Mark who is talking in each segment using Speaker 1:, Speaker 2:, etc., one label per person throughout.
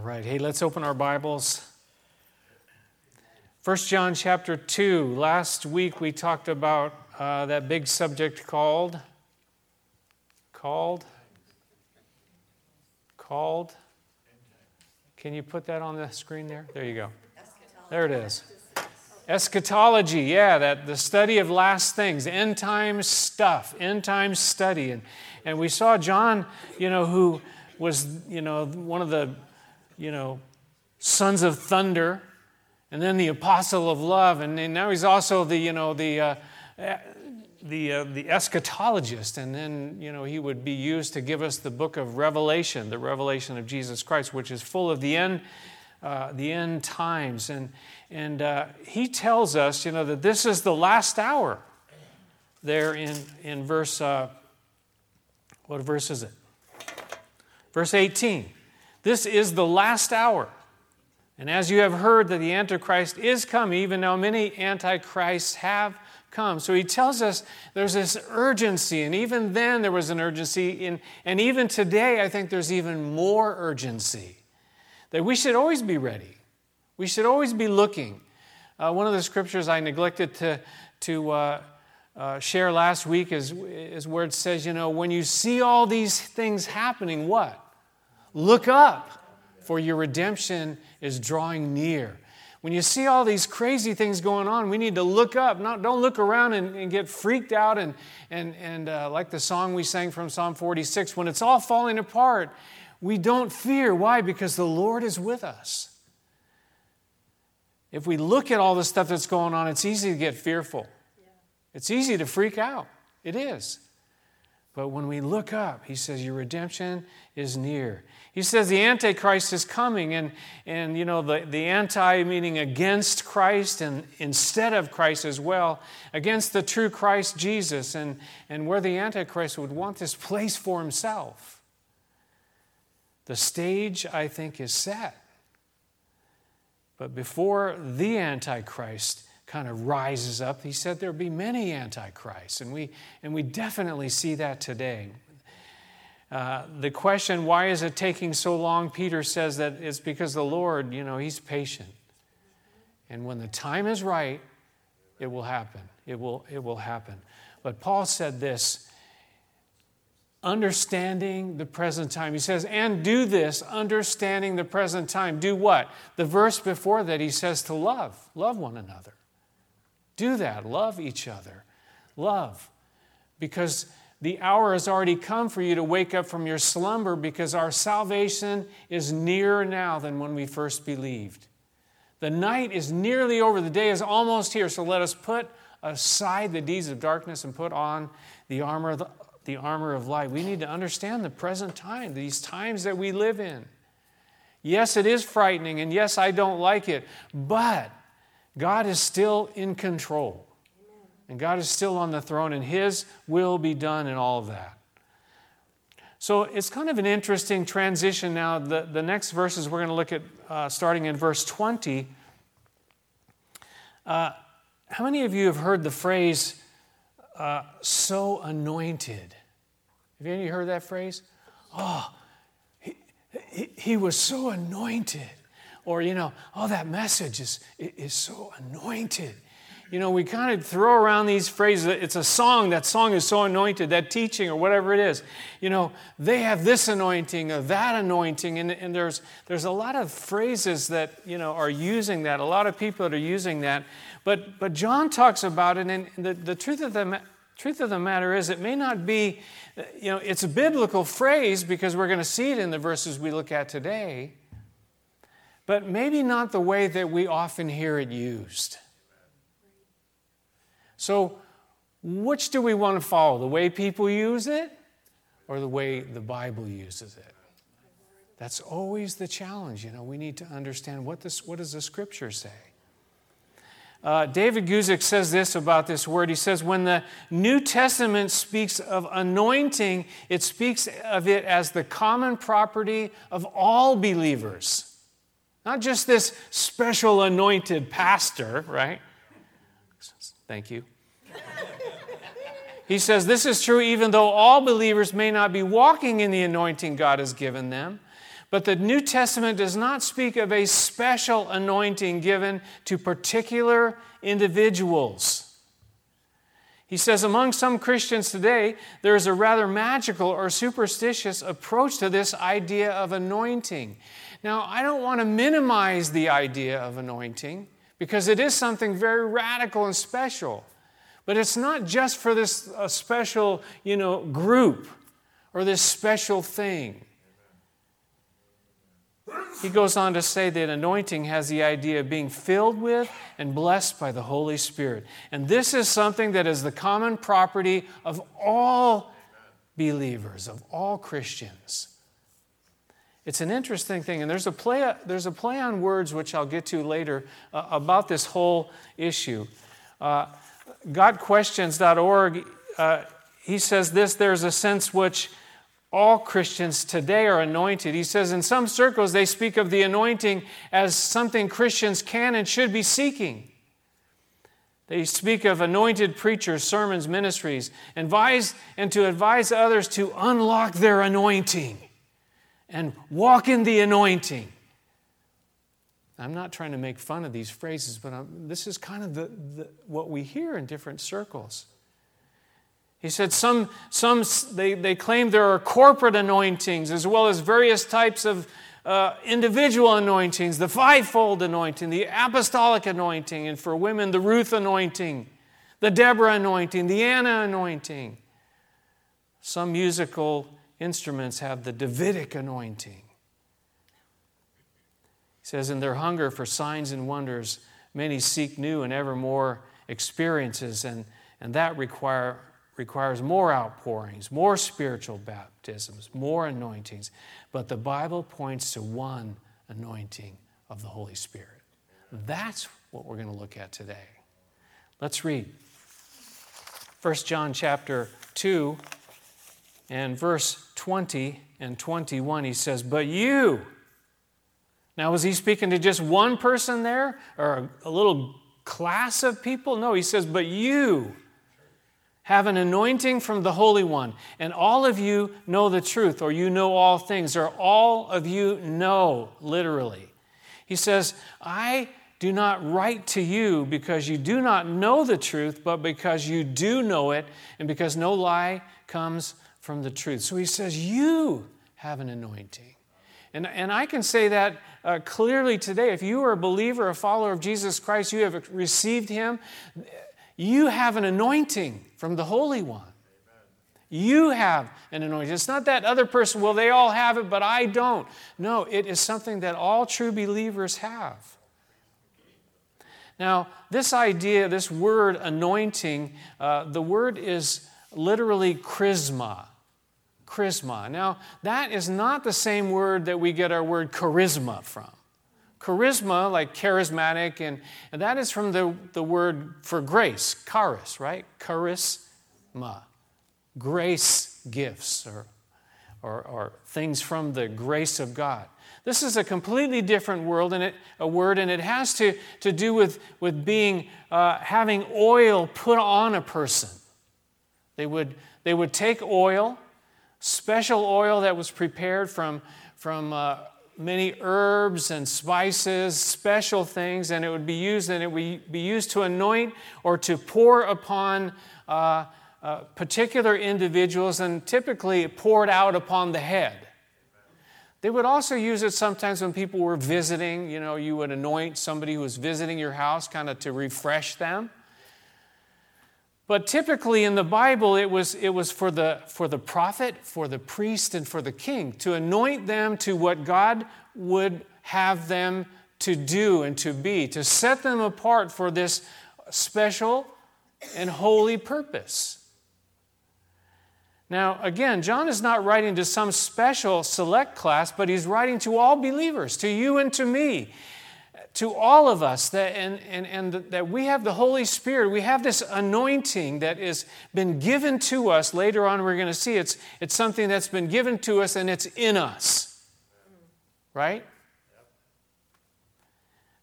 Speaker 1: All right, hey, let's open our Bibles. 1 John chapter 2. Last week we talked about uh, that big subject called, called, called. Can you put that on the screen there? There you go. There it is. Eschatology, yeah, that the study of last things, end time stuff, end time study. And, and we saw John, you know, who was, you know, one of the, you know, sons of thunder, and then the apostle of love, and, now he's also the, you know, the, uh, the, uh, the eschatologist, and then, you know, he would be used to give us the book of Revelation, the revelation of Jesus Christ, which is full of the end, uh, the end times. And, and uh, he tells us, you know, that this is the last hour there in, in verse, uh, what verse is it? Verse 18 This is the last hour. And as you have heard that the Antichrist is come, even now many Antichrists have come. So he tells us there's this urgency, and even then there was an urgency, in, and even today I think there's even more urgency. That we should always be ready, we should always be looking. Uh, one of the scriptures I neglected to, to uh, uh, share last week is, is where it says, you know, when you see all these things happening, what? Look up, for your redemption is drawing near. When you see all these crazy things going on, we need to look up. Not, don't look around and, and get freaked out. And, and, and uh, like the song we sang from Psalm 46, when it's all falling apart, we don't fear. Why? Because the Lord is with us. If we look at all the stuff that's going on, it's easy to get fearful. It's easy to freak out. It is. But when we look up, he says, Your redemption is near. He says the Antichrist is coming, and, and you know, the, the anti meaning against Christ and instead of Christ as well, against the true Christ Jesus, and, and where the Antichrist would want this place for himself. The stage, I think, is set. But before the Antichrist kind of rises up, he said there'll be many Antichrists, and we, and we definitely see that today. The question, why is it taking so long? Peter says that it's because the Lord, you know, He's patient. And when the time is right, it will happen. It will, it will happen. But Paul said this understanding the present time. He says, and do this, understanding the present time. Do what? The verse before that, he says to love, love one another. Do that, love each other. Love. Because the hour has already come for you to wake up from your slumber because our salvation is nearer now than when we first believed. The night is nearly over, the day is almost here, so let us put aside the deeds of darkness and put on the armor of, the, the armor of light. We need to understand the present time, these times that we live in. Yes, it is frightening, and yes, I don't like it, but God is still in control. And God is still on the throne, and His will be done in all of that. So it's kind of an interesting transition now. The, the next verses we're going to look at, uh, starting in verse 20. Uh, how many of you have heard the phrase, uh, so anointed? Have any of you heard that phrase? Oh, he, he, he was so anointed. Or, you know, oh, that message is, is so anointed you know, we kind of throw around these phrases. It's a song. That song is so anointed, that teaching or whatever it is. You know, they have this anointing or that anointing. And, and there's, there's a lot of phrases that, you know, are using that. A lot of people that are using that. But, but John talks about it. And the, the truth, of the, truth of the matter is, it may not be, you know, it's a biblical phrase because we're going to see it in the verses we look at today. But maybe not the way that we often hear it used. So, which do we want to follow? The way people use it or the way the Bible uses it? That's always the challenge. You know, we need to understand what, this, what does the scripture say? Uh, David Guzik says this about this word. He says, when the New Testament speaks of anointing, it speaks of it as the common property of all believers. Not just this special anointed pastor, right? Thank you. He says, This is true even though all believers may not be walking in the anointing God has given them. But the New Testament does not speak of a special anointing given to particular individuals. He says, among some Christians today, there is a rather magical or superstitious approach to this idea of anointing. Now, I don't want to minimize the idea of anointing because it is something very radical and special. But it's not just for this special, you know, group or this special thing. He goes on to say that anointing has the idea of being filled with and blessed by the Holy Spirit. And this is something that is the common property of all believers, of all Christians. It's an interesting thing, and there's a play, there's a play on words which I'll get to later uh, about this whole issue. Uh, GotQuestions.org, uh, he says this there's a sense which all Christians today are anointed. He says in some circles they speak of the anointing as something Christians can and should be seeking. They speak of anointed preachers, sermons, ministries, advise and to advise others to unlock their anointing and walk in the anointing. I'm not trying to make fun of these phrases, but I'm, this is kind of the, the, what we hear in different circles. He said some, some they, they claim there are corporate anointings as well as various types of uh, individual anointings the fivefold anointing, the apostolic anointing, and for women, the Ruth anointing, the Deborah anointing, the Anna anointing. Some musical instruments have the Davidic anointing. He says, In their hunger for signs and wonders, many seek new and ever more experiences, and, and that require requires more outpourings, more spiritual baptisms, more anointings. But the Bible points to one anointing of the Holy Spirit. That's what we're going to look at today. Let's read 1 John chapter 2 and verse 20 and 21. He says, But you, now was he speaking to just one person there or a, little class of people? No, he says, But you, have an anointing from the Holy One, and all of you know the truth, or you know all things, or all of you know, literally. He says, I do not write to you because you do not know the truth, but because you do know it, and because no lie comes from the truth. So he says, You have an anointing. And, and I can say that uh, clearly today. If you are a believer, a follower of Jesus Christ, you have received him, you have an anointing from the Holy One. You have an anointing. It's not that other person, well, they all have it, but I don't. No, it is something that all true believers have. Now, this idea, this word anointing, uh, the word is literally chrisma. Chrisma. Now, that is not the same word that we get our word charisma from. Charisma, like charismatic, and, and that is from the, the word for grace, charis, right? Charisma. Grace gifts or, or, or things from the grace of God. This is a completely different world and it, a word, and it has to, to do with, with being, uh, having oil put on a person. They would, they would take oil, special oil that was prepared from, from uh, many herbs and spices, special things, and it would be used and it would be used to anoint or to pour upon uh, uh, particular individuals, and typically poured out upon the head. They would also use it sometimes when people were visiting. You know, you would anoint somebody who was visiting your house, kind of to refresh them. But typically in the Bible, it was, it was for, the, for the prophet, for the priest, and for the king to anoint them to what God would have them to do and to be, to set them apart for this special and holy purpose. Now, again, John is not writing to some special select class, but he's writing to all believers, to you and to me to all of us that, and, and, and that we have the Holy Spirit. We have this anointing that has been given to us. Later on, we're going to see it's, it's something that's been given to us and it's in us. Right?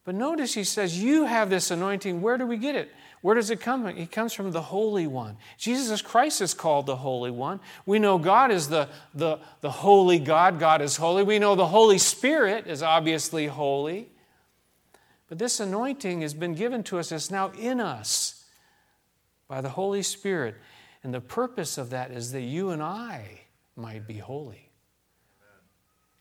Speaker 1: But notice he says, You have this anointing. Where do we get it? Where does it come from? It comes from the Holy One. Jesus Christ is called the Holy One. We know God is the, the, the holy God. God is holy. We know the Holy Spirit is obviously holy. But this anointing has been given to us, it's now in us by the Holy Spirit. And the purpose of that is that you and I might be holy.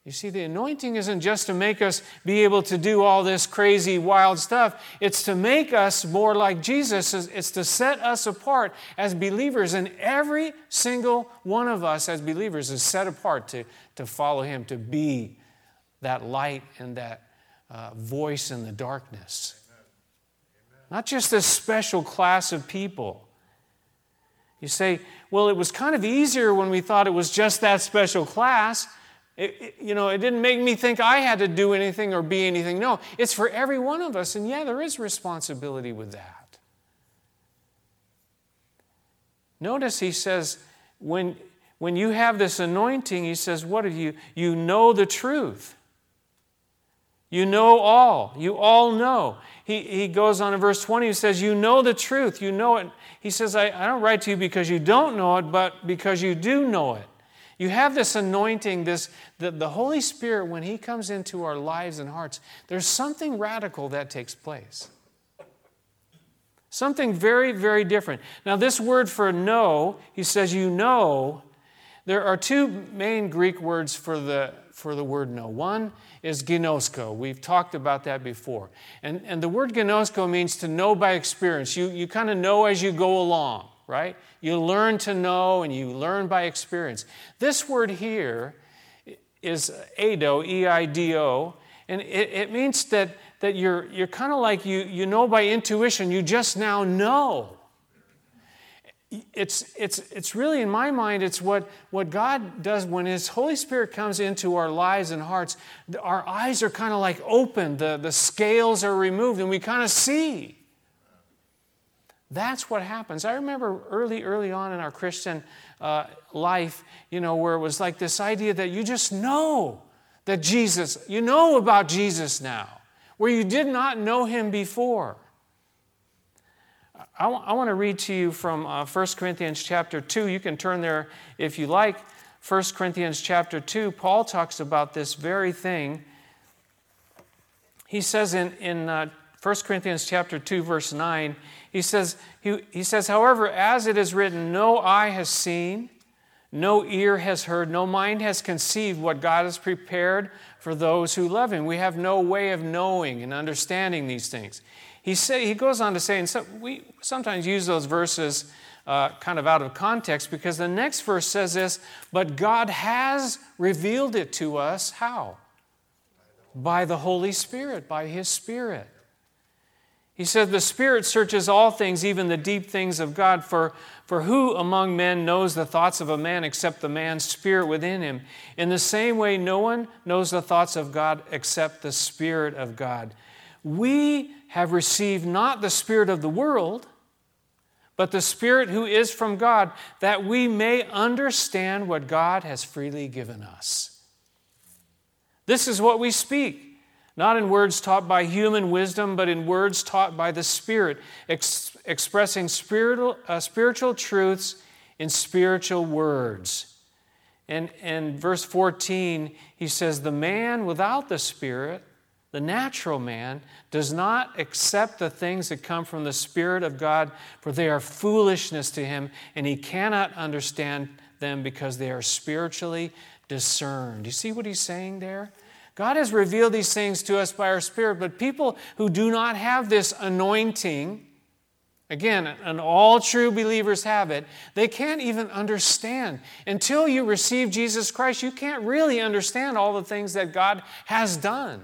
Speaker 1: You see, the anointing isn't just to make us be able to do all this crazy, wild stuff. It's to make us more like Jesus. It's to set us apart as believers. And every single one of us as believers is set apart to, to follow Him, to be that light and that uh, voice in the darkness. Not just a special class of people. You say, well, it was kind of easier when we thought it was just that special class. It, it, you know, it didn't make me think I had to do anything or be anything. No, it's for every one of us. And yeah, there is responsibility with that. Notice he says, when, when you have this anointing, he says, What have you? You know the truth. You know all. You all know. He, he goes on in verse 20, he says, You know the truth. You know it. He says, I, I don't write to you because you don't know it, but because you do know it. You have this anointing, this the, the Holy Spirit, when He comes into our lives and hearts, there's something radical that takes place. Something very, very different. Now, this word for know, he says, you know, there are two main Greek words for the, for the word know. One is ginosko. We've talked about that before. And, and the word ginosko means to know by experience. You, you kind of know as you go along, right? You learn to know and you learn by experience. This word here is eido, E I D O, and it, it means that, that you're, you're kind of like you, you know by intuition, you just now know. It's, it's, it's really, in my mind, it's what, what God does when His Holy Spirit comes into our lives and hearts. Our eyes are kind of like open, the, the scales are removed, and we kind of see. That's what happens. I remember early, early on in our Christian uh, life, you know, where it was like this idea that you just know that Jesus, you know about Jesus now, where you did not know him before. I, w- I want to read to you from uh, 1 Corinthians chapter 2. You can turn there if you like. 1 Corinthians chapter 2, Paul talks about this very thing. He says in, in uh, 1 Corinthians chapter 2, verse 9, he says, he, he says, however, as it is written, no eye has seen, no ear has heard, no mind has conceived what God has prepared for those who love him. We have no way of knowing and understanding these things. He, say, he goes on to say, and so we sometimes use those verses uh, kind of out of context because the next verse says this, but God has revealed it to us. How? By the Holy Spirit, by His Spirit. He said, The Spirit searches all things, even the deep things of God. For, for who among men knows the thoughts of a man except the man's spirit within him? In the same way, no one knows the thoughts of God except the Spirit of God. We have received not the Spirit of the world, but the Spirit who is from God, that we may understand what God has freely given us. This is what we speak not in words taught by human wisdom, but in words taught by the Spirit, ex- expressing spiritual, uh, spiritual truths in spiritual words. And in verse 14, he says, The man without the Spirit, the natural man, does not accept the things that come from the Spirit of God, for they are foolishness to him, and he cannot understand them because they are spiritually discerned. You see what he's saying there? God has revealed these things to us by our Spirit, but people who do not have this anointing, again, and all true believers have it, they can't even understand. Until you receive Jesus Christ, you can't really understand all the things that God has done,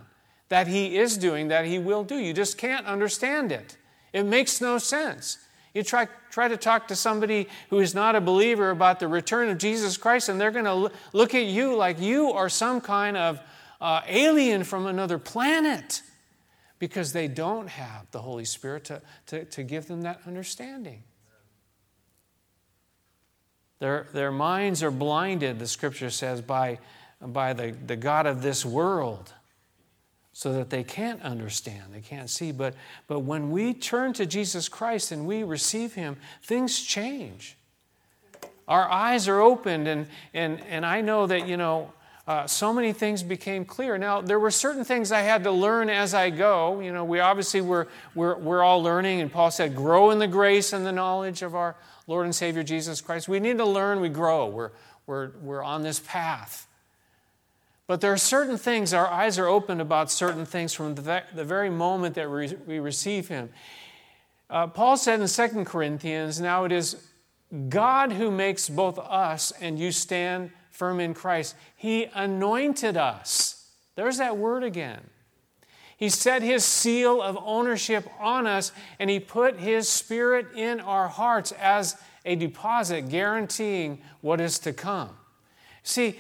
Speaker 1: that He is doing, that He will do. You just can't understand it. It makes no sense. You try, try to talk to somebody who is not a believer about the return of Jesus Christ, and they're going to look at you like you are some kind of uh, alien from another planet because they don't have the Holy Spirit to, to, to give them that understanding. Their, their minds are blinded, the scripture says, by, by the, the God of this world. so that they can't understand, they can't see. But, but when we turn to Jesus Christ and we receive Him, things change. Our eyes are opened, and, and, and I know that, you know, uh, so many things became clear. Now, there were certain things I had to learn as I go. You know, we obviously were, we're, we're all learning, and Paul said, grow in the grace and the knowledge of our Lord and Savior Jesus Christ. We need to learn, we grow. We're, we're, we're on this path. But there are certain things, our eyes are opened about certain things from the, the very moment that we, we receive Him. Uh, Paul said in 2 Corinthians, Now it is God who makes both us and you stand firm in Christ. He anointed us. There's that word again. He set his seal of ownership on us, and he put his spirit in our hearts as a deposit guaranteeing what is to come. See,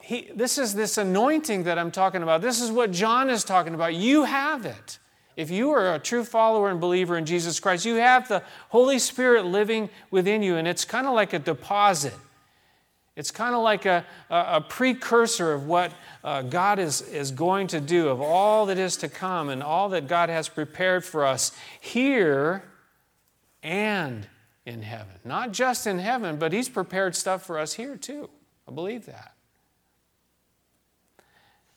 Speaker 1: he, this is this anointing that I'm talking about. This is what John is talking about. You have it. If you are a true follower and believer in Jesus Christ, you have the Holy Spirit living within you, and it's kind of like a deposit. It's kind of like a, a, precursor of what uh, God is, is going to do, of all that is to come and all that God has prepared for us here and in heaven. Not just in heaven, but He's prepared stuff for us here too. I believe that.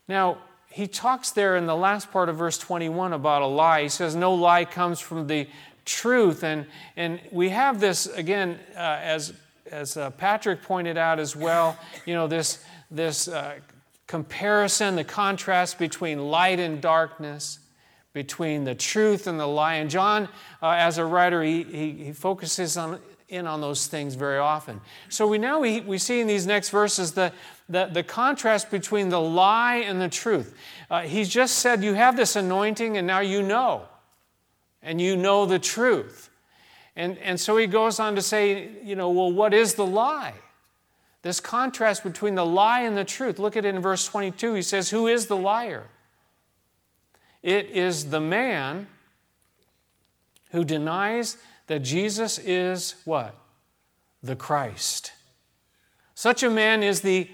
Speaker 1: Now, he talks there in the last part of verse 21 about a lie. He says, No lie comes from the truth. And, and we have this, again, uh, as as uh, Patrick pointed out as well, you know, this, this uh, comparison, the contrast between light and darkness, between the truth and the lie. And John, uh, as a writer, he, he, he, focuses on, in on those things very often. So we now we, we see in these next verses the, the, the contrast between the lie and the truth. Uh, he's just said, You have this anointing, and now you know, and you know the truth. And, and so he goes on to say, you know, well, what is the lie? This contrast between the lie and the truth. Look at it in verse 22. He says, Who is the liar? It is the man who denies that Jesus is what? The Christ. Such a man is the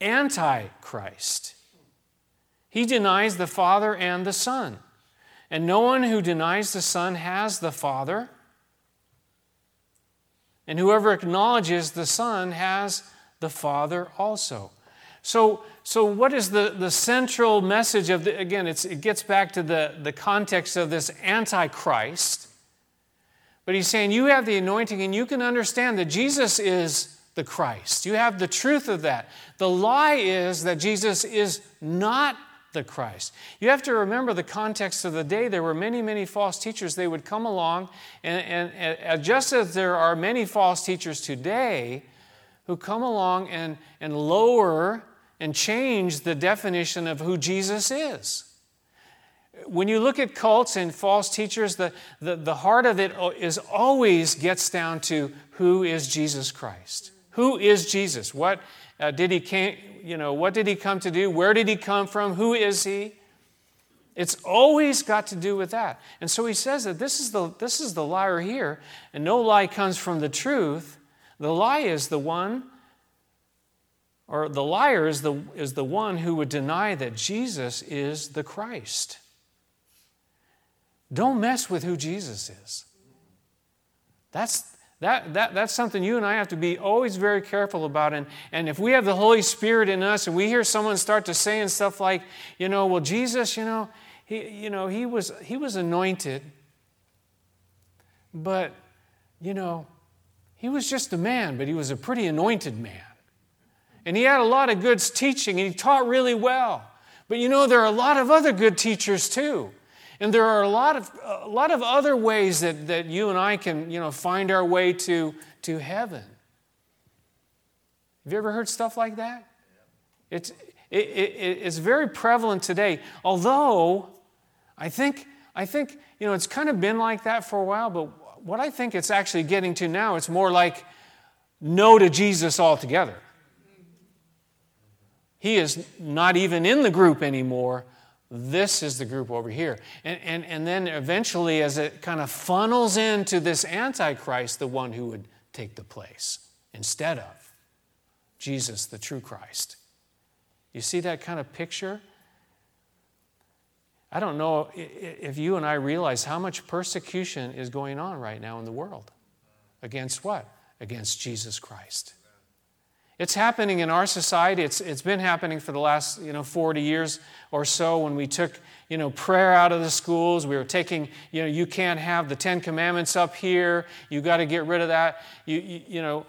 Speaker 1: Antichrist. He denies the Father and the Son. And no one who denies the Son has the Father. And whoever acknowledges the Son has the Father also. So, so what is the, the central message of the, again, it gets back to the, the context of this Antichrist. But he's saying you have the anointing and you can understand that Jesus is the Christ. You have the truth of that. The lie is that Jesus is not the Christ. You have to remember the context of the day. There were many, many false teachers. They would come along, and, and, and just as there are many false teachers today who come along and, and lower and change the definition of who Jesus is. When you look at cults and false teachers, the, the, the heart of it is always gets down to who is Jesus Christ? Who is Jesus? What uh, did he came, you know, what did he come to do? Where did he come from? Who is he? It's always got to do with that. And so he says that this is the, this is the liar here, and no lie comes from the truth. The lie is the one, or the liar is the, is the one who would deny that Jesus is the Christ. Don't mess with who Jesus is. That's, that, that, that's something you and I have to be always very careful about. And, and if we have the Holy Spirit in us and we hear someone start to saying stuff like, you know, well, Jesus, you know, he, you know, he, was, he was anointed, but, you know, he was just a man, but he was a pretty anointed man. And he had a lot of good teaching and he taught really well. But you know, there are a lot of other good teachers too. And there are a lot of, a lot of other ways that, that you and I can you know, find our way to, to heaven. Have you ever heard stuff like that? It's, it, it, it's very prevalent today. Although, I think, I think you know, it's kind of been like that for a while, but what I think it's actually getting to now, it's more like no to Jesus altogether. He is not even in the group anymore this is the group over here. And, and, and then eventually, as it kind of funnels into this Antichrist, the one who would take the place instead of Jesus, the true Christ. You see that kind of picture? I don't know if you and I realize how much persecution is going on right now in the world. Against what? Against Jesus Christ. It's happening in our society. It's, it's been happening for the last you know, 40 years or so when we took you know, prayer out of the schools. We were taking, you know, you can't have the Ten Commandments up here. You got to get rid of that. You, you, you know,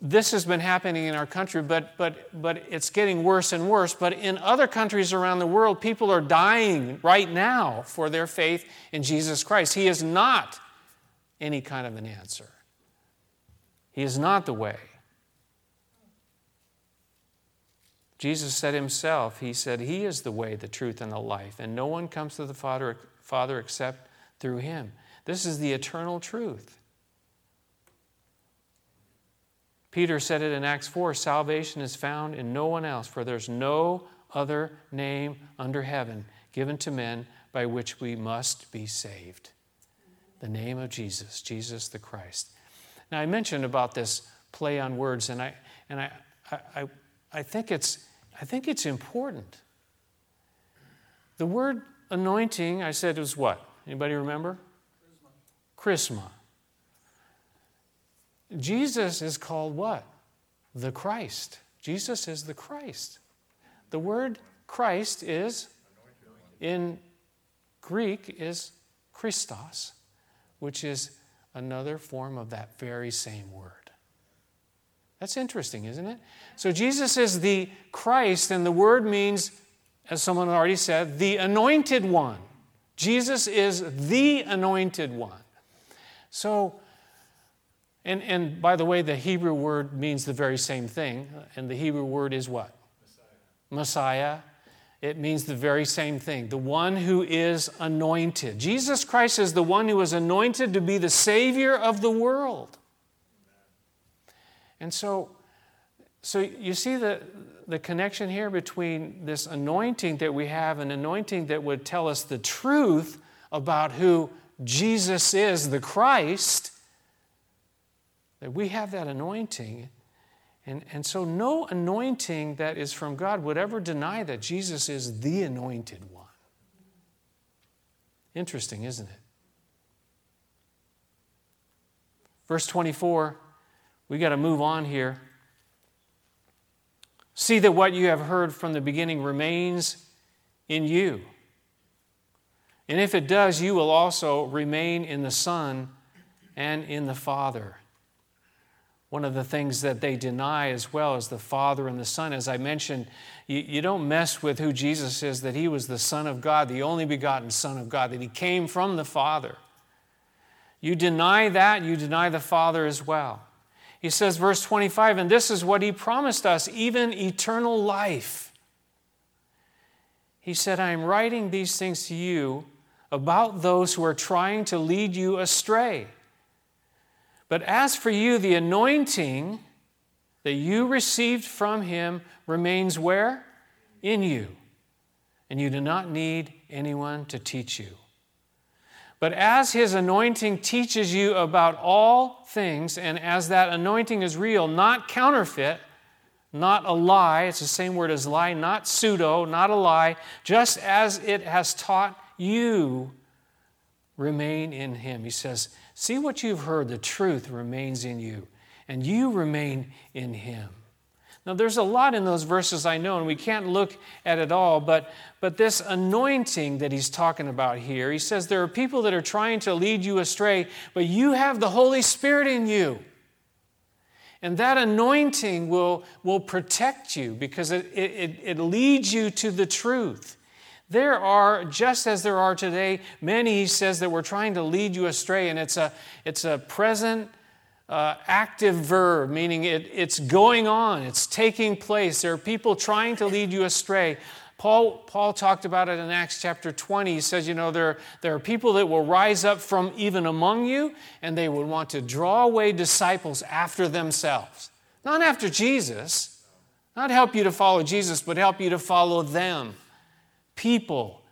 Speaker 1: this has been happening in our country, but, but, but it's getting worse and worse. But in other countries around the world, people are dying right now for their faith in Jesus Christ. He is not any kind of an answer, He is not the way. Jesus said himself, He said, He is the way, the truth, and the life, and no one comes to the Father, Father except through Him. This is the eternal truth. Peter said it in Acts 4 salvation is found in no one else, for there's no other name under heaven given to men by which we must be saved. The name of Jesus, Jesus the Christ. Now, I mentioned about this play on words, and I, and I, I, I, think, it's, I think it's important. The word anointing, I said, was what? Anybody remember? Chrisma. Jesus is called what? The Christ. Jesus is the Christ. The word Christ is, in Greek, is Christos, which is another form of that very same word. That's interesting, isn't it? So Jesus is the Christ, and the word means, as someone already said, the anointed one. Jesus is the anointed one. So, and, and by the way, the Hebrew word means the very same thing, and the Hebrew word is what? Messiah. Messiah. It means the very same thing the one who is anointed. Jesus Christ is the one who is anointed to be the Savior of the world. And so, so you see the, the connection here between this anointing that we have, an anointing that would tell us the truth about who Jesus is, the Christ, that we have that anointing. And, and so, no anointing that is from God would ever deny that Jesus is the anointed one. Interesting, isn't it? Verse 24 we got to move on here. See that what you have heard from the beginning remains in you. And if it does, you will also remain in the Son and in the Father. One of the things that they deny as well is the Father and the Son. As I mentioned, you, you, don't mess with who Jesus is, that He was the Son of God, the only begotten Son of God, that He came from the Father. You deny that, you deny the Father as well. He says, verse 25, and this is what he promised us, even eternal life. He said, I am writing these things to you about those who are trying to lead you astray. But as for you, the anointing that you received from him remains where? In you. And you do not need anyone to teach you. But as his anointing teaches you about all things, and as that anointing is real, not counterfeit, not a lie, it's the same word as lie, not pseudo, not a lie, just as it has taught you, remain in him. He says, See what you've heard, the truth remains in you, and you remain in him. Now, there's a lot in those verses I know, and we can't look at it all, but, but this anointing that he's talking about here, he says there are people that are trying to lead you astray, but you have the Holy Spirit in you. And that anointing will, will protect you because it, it, it leads you to the truth. There are, just as there are today, many, he says, that we're trying to lead you astray, and it's a, it's a present uh, active verb, meaning it, it's going on, it's taking place. There are people trying to lead you astray. Paul, Paul talked about it in Acts chapter 20. He says, you know, there, there are people that will rise up from even among you, and they would want to draw away disciples after themselves. Not after Jesus, not help you to follow Jesus, but help you to follow them. People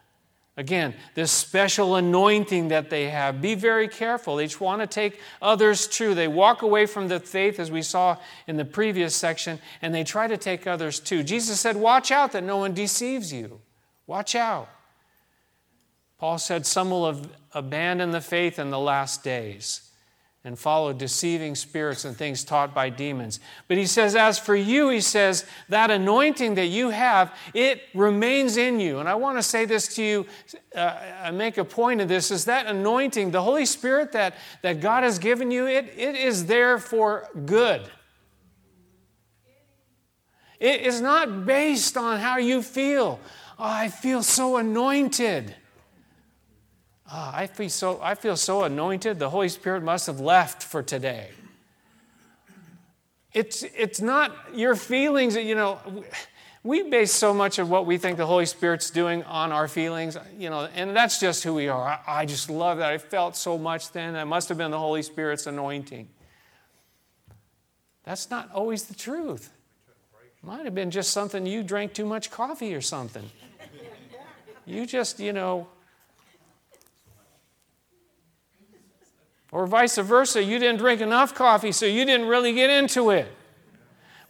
Speaker 1: Again, this special anointing that they have. Be very careful. They want to take others too. They walk away from the faith, as we saw in the previous section, and they try to take others too. Jesus said, Watch out that no one deceives you. Watch out. Paul said some will abandon the faith in the last days and follow deceiving spirits and things taught by demons. But he says, as for you, he says, that anointing that you have, it remains in you. And I want to say this to you, uh, I make a point of this, is that anointing, the Holy Spirit that, that God has given you, it, it is there for good. It is not based on how you feel. Oh, I feel so anointed. Oh, I, feel so, I feel so anointed. The Holy Spirit must have left for today. It's, it's not your feelings that, you know, we base so much of what we think the Holy Spirit's doing on our feelings, you know, and that's just who we are. I, I just love that. I felt so much then. That must have been the Holy Spirit's anointing. That's not always the truth. Might have been just something you drank too much coffee or something. You just, you know, Or vice versa, you didn't drink enough coffee, so you didn't really get into it.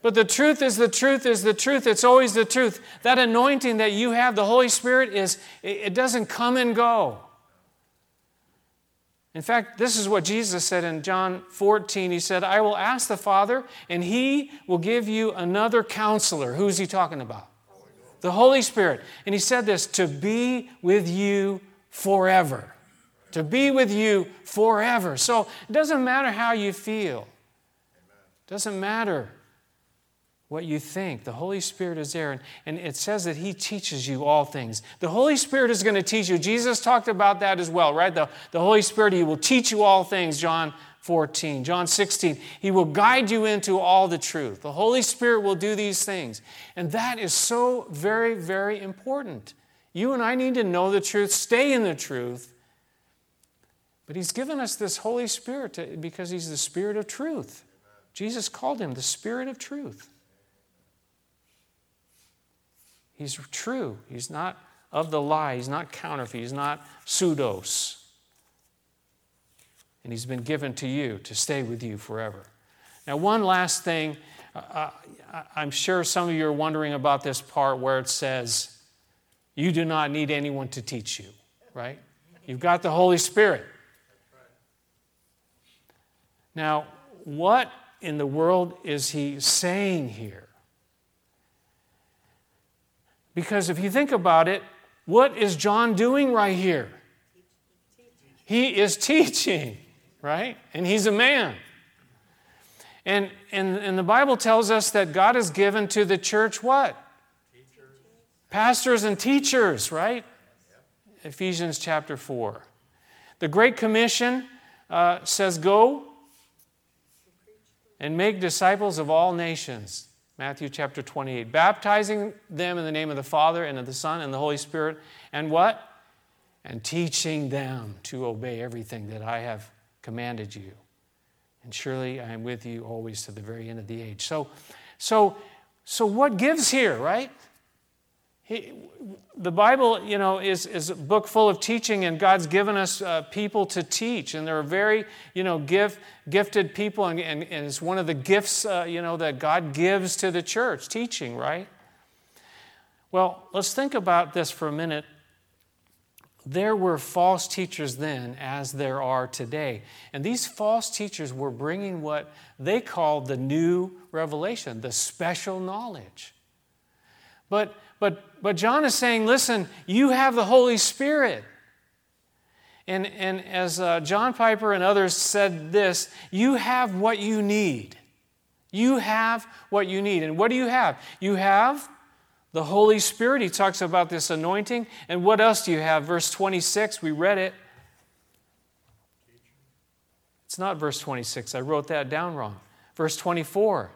Speaker 1: But the truth is the truth is the truth. It's always the truth. That anointing that you have, the Holy Spirit, is it doesn't come and go. In fact, this is what Jesus said in John 14. He said, I will ask the Father, and he will give you another counselor. Who's he talking about? The Holy Spirit. And he said this to be with you forever to be with you forever. So it doesn't matter how you feel, it doesn't matter what you think. The Holy Spirit is there, and, and it says that He teaches you all things. The Holy Spirit is going to teach you. Jesus talked about that as well, right? The, the Holy Spirit, He will teach you all things, John 14. John 16, He will guide you into all the truth. The Holy Spirit will do these things. And that is so very, very important. You and I need to know the truth, stay in the truth, but He's given us this Holy Spirit to, because He's the Spirit of truth. Jesus called Him the Spirit of truth. He's true. He's not of the lie. He's not counterfeit. He's not pseudos. And He's been given to you to stay with you forever. Now, one last thing. Uh, uh I'm sure some of you are wondering about this part where it says, You do not need anyone to teach you, right? You've got the Holy Spirit. Now, what in the world is he saying here? Because if you think about it, what is John doing right here? He is teaching, right? And he's a man. And, and, and the Bible tells us that God has given to the church what? Teachers. Pastors and teachers, right? Yep. Ephesians chapter 4. The Great Commission uh, says, Go and make disciples of all nations. Matthew chapter 28. Baptizing them in the name of the Father and of the Son and the Holy Spirit. And what? And teaching them to obey everything that I have commanded you. And surely I am with you always to the very end of the age. So, so, so what gives here, right? He, the Bible, you know, is, is a book full of teaching, and God's given us uh, people to teach, and they're very, you know, gift, gifted people, and, and, and it's one of the gifts, uh, you know, that God gives to the church, teaching, right? Well, let's think about this for a minute. There were false teachers then, as there are today. And these false teachers were bringing what they called the new revelation, the special knowledge. But but, but John is saying, listen, you have the Holy Spirit. And, and as uh, John Piper and others said this, you have what you need. You have what you need. And what do you have? You have the Holy Spirit. He talks about this anointing. And what else do you have? Verse 26, we read it. It's not verse 26. I wrote that down wrong. Verse 24.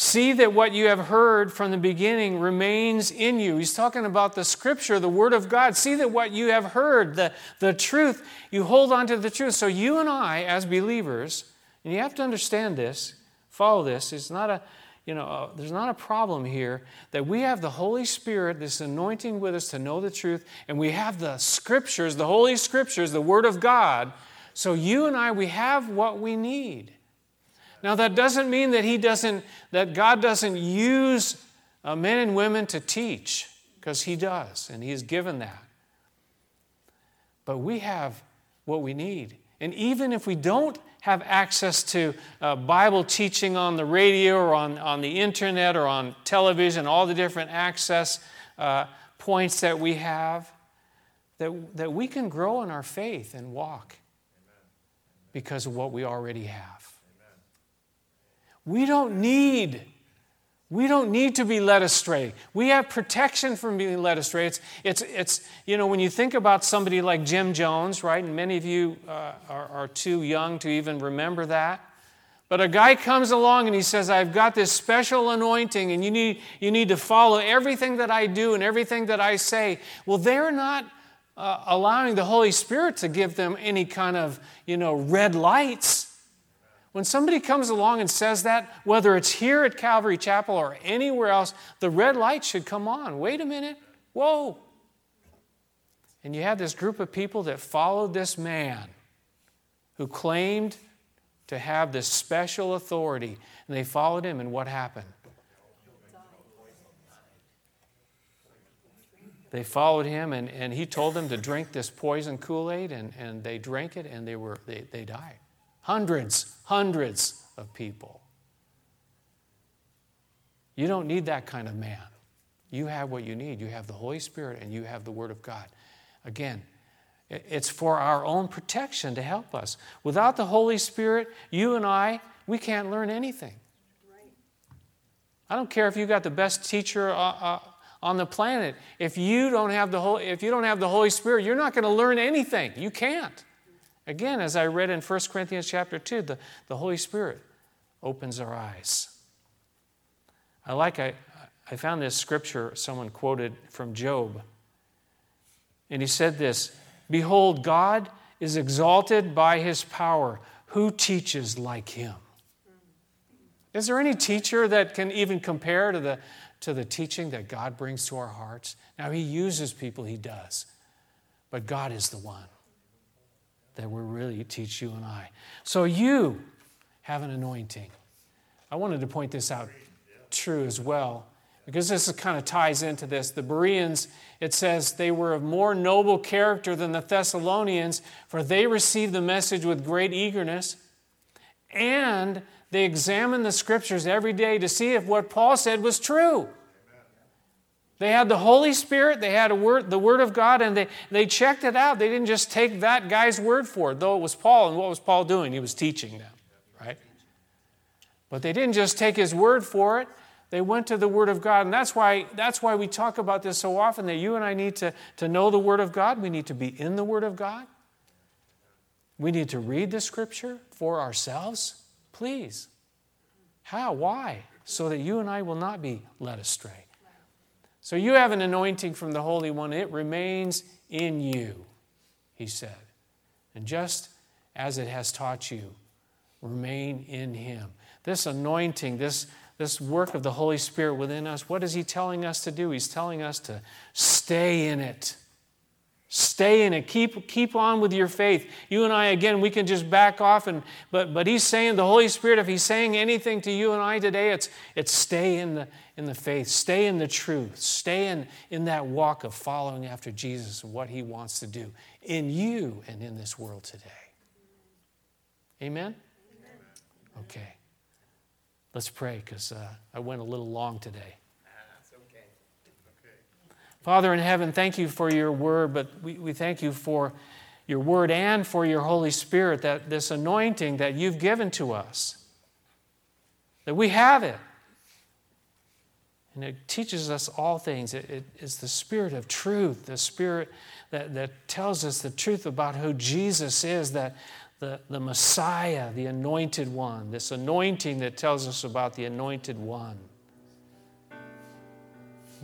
Speaker 1: See that what you have heard from the beginning remains in you. He's talking about the scripture, the word of God. See that what you have heard, the, the truth, you hold on to the truth. So you and I, as believers, and you have to understand this, follow this, it's not a, you know, uh, there's not a problem here that we have the Holy Spirit, this anointing with us to know the truth, and we have the scriptures, the Holy Scriptures, the Word of God. So you and I, we have what we need. Now, that doesn't mean that He doesn't, that God doesn't use uh, men and women to teach, because He does, and He's given that. but we have what we need. And even if we don't have access to uh, Bible teaching on the radio or on, on the internet or on television, all the different access uh, points that we have, that, that we can grow in our faith and walk because of what we already have. We don't need we don't need to be led astray. We have protection from being led astray. It's, it's, it's you know, when you think about somebody like Jim Jones, right, and many of you uh, are, are too young to even remember that. But a guy comes along and he says, I've got this special anointing and you need, you need to follow everything that I do and everything that I say. Well, they're not uh, allowing the Holy Spirit to give them any kind of, you know, red lights. When somebody comes along and says that, whether it's here at Calvary Chapel or anywhere else, the red light should come on. Wait a minute. Whoa. And you had this group of people that followed this man who claimed to have this special authority. And they followed him, and what happened? They followed him, and, and he told them to drink this poison Kool Aid, and, and they drank it, and they, were, they, they died. Hundreds, hundreds of people. You don't need that kind of man. You have what you need. You have the Holy Spirit and you have the Word of God. Again, it's for our own protection to help us. Without the Holy Spirit, you and I, we can't learn anything. Right. I don't care if you got the best teacher uh, uh, on the planet. If you don't have the Holy, if you don't have the Holy Spirit, you're not going to learn anything. You can't. Again, as I read in 1 Corinthians chapter 2, the, the Holy Spirit opens our eyes. I like, I, I found this scripture someone quoted from Job. And he said this Behold, God is exalted by his power. Who teaches like him? Is there any teacher that can even compare to the, to the teaching that God brings to our hearts? Now, he uses people, he does, but God is the one that will really teach you and I. So you have an anointing. I wanted to point this out true as well because this kind of ties into this. The Bereans, it says, they were of more noble character than the Thessalonians, for they received the message with great eagerness, and they examined the scriptures every day to see if what Paul said was true. They had the Holy Spirit, they had word, the Word of God, and they, they checked it out. They didn't just take that guy's word for it, though it was Paul. And what was Paul doing? He was teaching them, right? But they didn't just take his word for it. They went to the Word of God. And that's why, that's why we talk about this so often that you and I need to, to know the Word of God. We need to be in the Word of God. We need to read the Scripture for ourselves. Please. How? Why? So that you and I will not be led astray. So you have an anointing from the Holy One. It remains in you, he said. And just as it has taught you, remain in him. This anointing, this, this work of the Holy Spirit within us, what is he telling us to do? He's telling us to stay in it. Stay in it. Keep, keep on with your faith. You and I, again, we can just back off. And, but, but he's saying, the Holy Spirit, if he's saying anything to you and I today, it's, it's stay in the, in the faith, stay in the truth, stay in, in that walk of following after Jesus and what he wants to do in you and in this world today. Amen? Amen. Okay. Let's pray because uh, I went a little long today. Father in heaven, thank you for your word, but we, we thank you for your word and for your Holy Spirit, that this anointing that you've given to us, that we have it. And it teaches us all things. It, it is the spirit of truth, the spirit that, that tells us the truth about who Jesus is, that the, the Messiah, the anointed one, this anointing that tells us about the anointed one.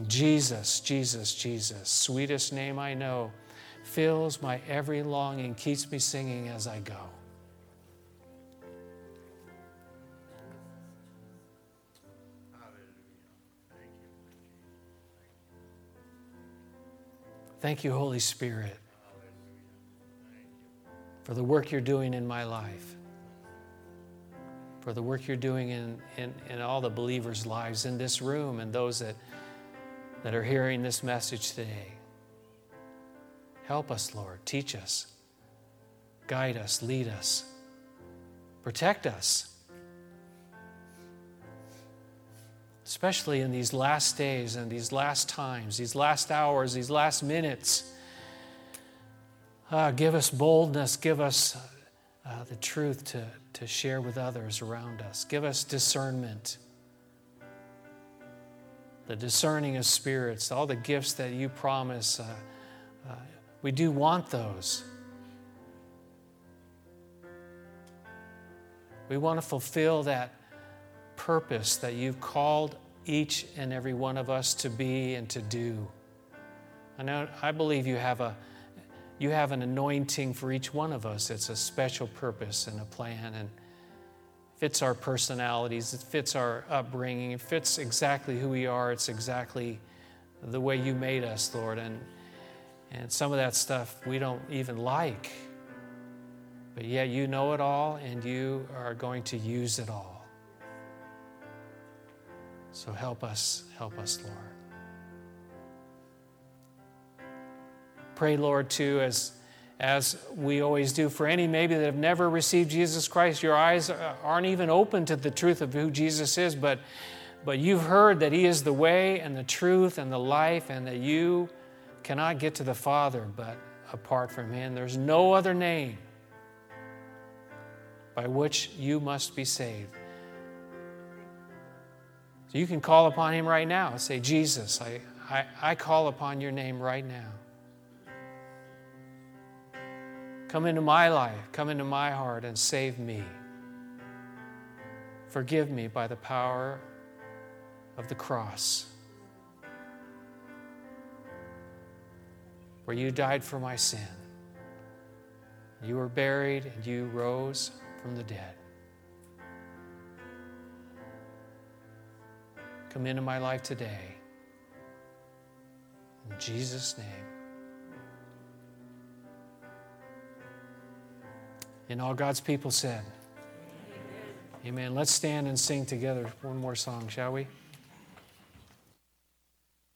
Speaker 1: Jesus, Jesus, Jesus, sweetest name I know, fills my every longing, keeps me singing as I go. Thank you, Holy Spirit, for the work you're doing in my life, for the work you're doing in, in, in all the believers' lives in this room and those that that are hearing this message today. Help us, Lord. Teach us. Guide us. Lead us. Protect us. Especially in these last days and these last times, these last hours, these last minutes. Uh, give us boldness. Give us uh, the truth to, to share with others around us. Give us discernment the discerning of spirits, all the gifts that you promise. Uh, uh, we do want those. We want to fulfill that purpose that you've called each and every one of us to be and to do. I know I believe you have a you have an anointing for each one of us. It's a special purpose and a plan and fits our personalities, it fits our upbringing, it fits exactly who we are. It's exactly the way you made us, Lord. And and some of that stuff we don't even like. But yet you know it all and you are going to use it all. So help us, help us, Lord. Pray, Lord, too, as, as we always do for any maybe that have never received Jesus Christ, your eyes aren't even open to the truth of who Jesus is, but, but you've heard that He is the way and the truth and the life, and that you cannot get to the Father but apart from Him. There's no other name by which you must be saved. So you can call upon Him right now. Say, Jesus, I, I, I call upon your name right now. Come into my life, come into my heart, and save me. Forgive me by the power of the cross, where you died for my sin. You were buried and you rose from the dead. Come into my life today. In Jesus' name. And all God's people said, Amen. Amen. Let's stand and sing together one more song, shall we?